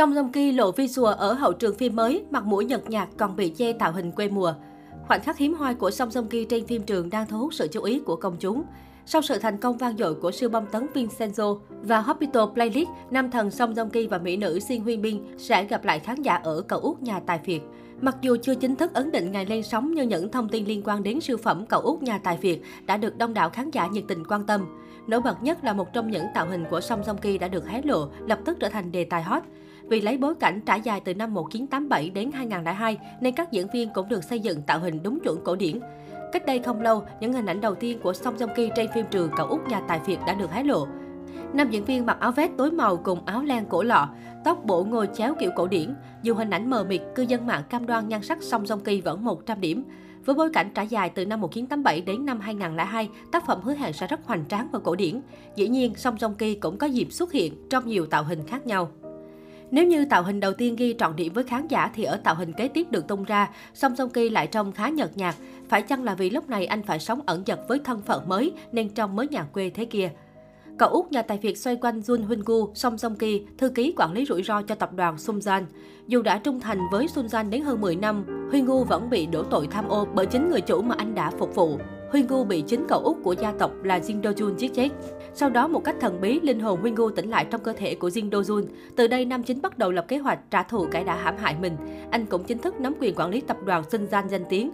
Song Joong Ki lộ visual ở hậu trường phim mới, mặt mũi nhợt nhạt còn bị chê tạo hình quê mùa. Khoảnh khắc hiếm hoi của Song Joong Ki trên phim trường đang thu hút sự chú ý của công chúng. Sau sự thành công vang dội của siêu bom tấn Vincenzo và Hospital Playlist, nam thần Song Joong Ki và mỹ nữ Shin Huyên Bin sẽ gặp lại khán giả ở cầu út nhà tài phiệt. Mặc dù chưa chính thức ấn định ngày lên sóng nhưng những thông tin liên quan đến siêu phẩm cậu út nhà tài Việt đã được đông đảo khán giả nhiệt tình quan tâm. Nổi bật nhất là một trong những tạo hình của Song Dong Ki đã được hé lộ, lập tức trở thành đề tài hot. Vì lấy bối cảnh trải dài từ năm 1987 đến 2002 nên các diễn viên cũng được xây dựng tạo hình đúng chuẩn cổ điển. Cách đây không lâu, những hình ảnh đầu tiên của Song Joong Ki trên phim trường cậu út nhà tài Việt đã được hé lộ. Nam diễn viên mặc áo vest tối màu cùng áo len cổ lọ, tóc bộ ngồi chéo kiểu cổ điển. Dù hình ảnh mờ mịt, cư dân mạng cam đoan nhan sắc Song Joong Ki vẫn 100 điểm. Với bối cảnh trải dài từ năm 1987 đến năm 2002, tác phẩm hứa hẹn sẽ rất hoành tráng và cổ điển. Dĩ nhiên, Song Joong Ki cũng có dịp xuất hiện trong nhiều tạo hình khác nhau. Nếu như tạo hình đầu tiên ghi trọn điểm với khán giả thì ở tạo hình kế tiếp được tung ra, Song Song Ki lại trông khá nhợt nhạt. Phải chăng là vì lúc này anh phải sống ẩn dật với thân phận mới nên trông mới nhà quê thế kia? Cậu út nhà tài Việt xoay quanh Jun Huynh Gu, Song Song Ki, thư ký quản lý rủi ro cho tập đoàn Sunjan. Dù đã trung thành với Sunjan đến hơn 10 năm, Huynh Gu vẫn bị đổ tội tham ô bởi chính người chủ mà anh đã phục vụ. Huy Ngu bị chính cậu út của gia tộc là Jin Do Jun giết chết. Sau đó, một cách thần bí, linh hồn Huy Ngu tỉnh lại trong cơ thể của Jin Do Jun. Từ đây, nam chính bắt đầu lập kế hoạch trả thù kẻ đã hãm hại mình. Anh cũng chính thức nắm quyền quản lý tập đoàn Sunjan danh tiếng.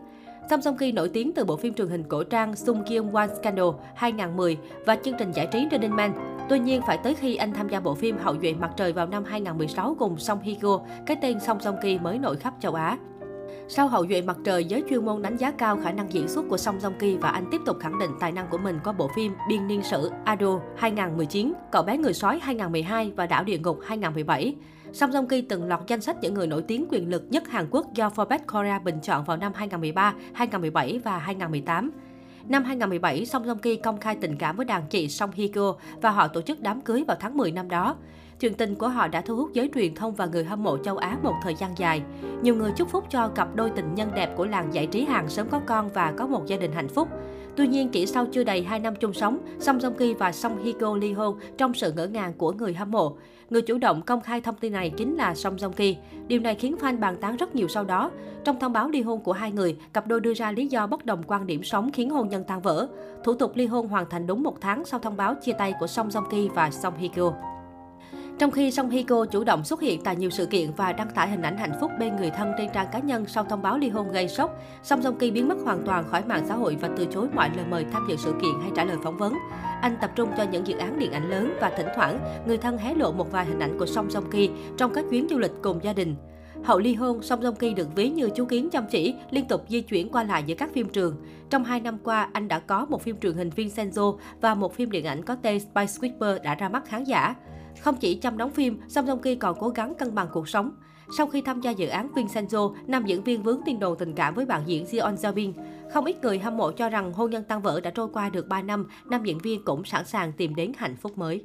Song Song Ki nổi tiếng từ bộ phim truyền hình cổ trang Sung Kyung One Scandal 2010 và chương trình giải trí Running Man. Tuy nhiên, phải tới khi anh tham gia bộ phim Hậu duệ mặt trời vào năm 2016 cùng Song Hye Kyo, cái tên Song Song Ki mới nổi khắp châu Á. Sau hậu duệ mặt trời, giới chuyên môn đánh giá cao khả năng diễn xuất của Song Joong Ki và anh tiếp tục khẳng định tài năng của mình qua bộ phim Biên niên sử Ado 2019, Cậu bé người sói 2012 và Đảo địa ngục 2017. Song Joong Ki từng lọt danh sách những người nổi tiếng quyền lực nhất Hàn Quốc do Forbes Korea bình chọn vào năm 2013, 2017 và 2018. Năm 2017, Song Joong Ki công khai tình cảm với đàn chị Song Hye Kyo và họ tổ chức đám cưới vào tháng 10 năm đó. Chuyện tình của họ đã thu hút giới truyền thông và người hâm mộ châu Á một thời gian dài. Nhiều người chúc phúc cho cặp đôi tình nhân đẹp của làng giải trí Hàn sớm có con và có một gia đình hạnh phúc. Tuy nhiên, chỉ sau chưa đầy 2 năm chung sống, Song Joong Ki và Song Hye Kyo ly hôn trong sự ngỡ ngàng của người hâm mộ. Người chủ động công khai thông tin này chính là Song Joong Ki. Điều này khiến fan bàn tán rất nhiều sau đó. Trong thông báo ly hôn của hai người, cặp đôi đưa ra lý do bất đồng quan điểm sống khiến hôn nhân tan vỡ. Thủ tục ly hôn hoàn thành đúng một tháng sau thông báo chia tay của Song Joong Ki và Song Hye Kyo. Trong khi Song Hye Kyo chủ động xuất hiện tại nhiều sự kiện và đăng tải hình ảnh hạnh phúc bên người thân trên trang cá nhân sau thông báo ly hôn gây sốc, Song Joong Ki biến mất hoàn toàn khỏi mạng xã hội và từ chối mọi lời mời tham dự sự kiện hay trả lời phỏng vấn. Anh tập trung cho những dự án điện ảnh lớn và thỉnh thoảng, người thân hé lộ một vài hình ảnh của Song Joong Ki trong các chuyến du lịch cùng gia đình. Hậu ly hôn, Song Joong Ki được ví như chú kiến chăm chỉ, liên tục di chuyển qua lại giữa các phim trường. Trong hai năm qua, anh đã có một phim truyền hình Vincenzo và một phim điện ảnh có tên Spice Whisper đã ra mắt khán giả. Không chỉ chăm đóng phim, Song Joong Ki còn cố gắng cân bằng cuộc sống. Sau khi tham gia dự án Vincenzo, nam diễn viên vướng tin đồn tình cảm với bạn diễn Jeon Zabin. Không ít người hâm mộ cho rằng hôn nhân tan vỡ đã trôi qua được 3 năm, nam diễn viên cũng sẵn sàng tìm đến hạnh phúc mới.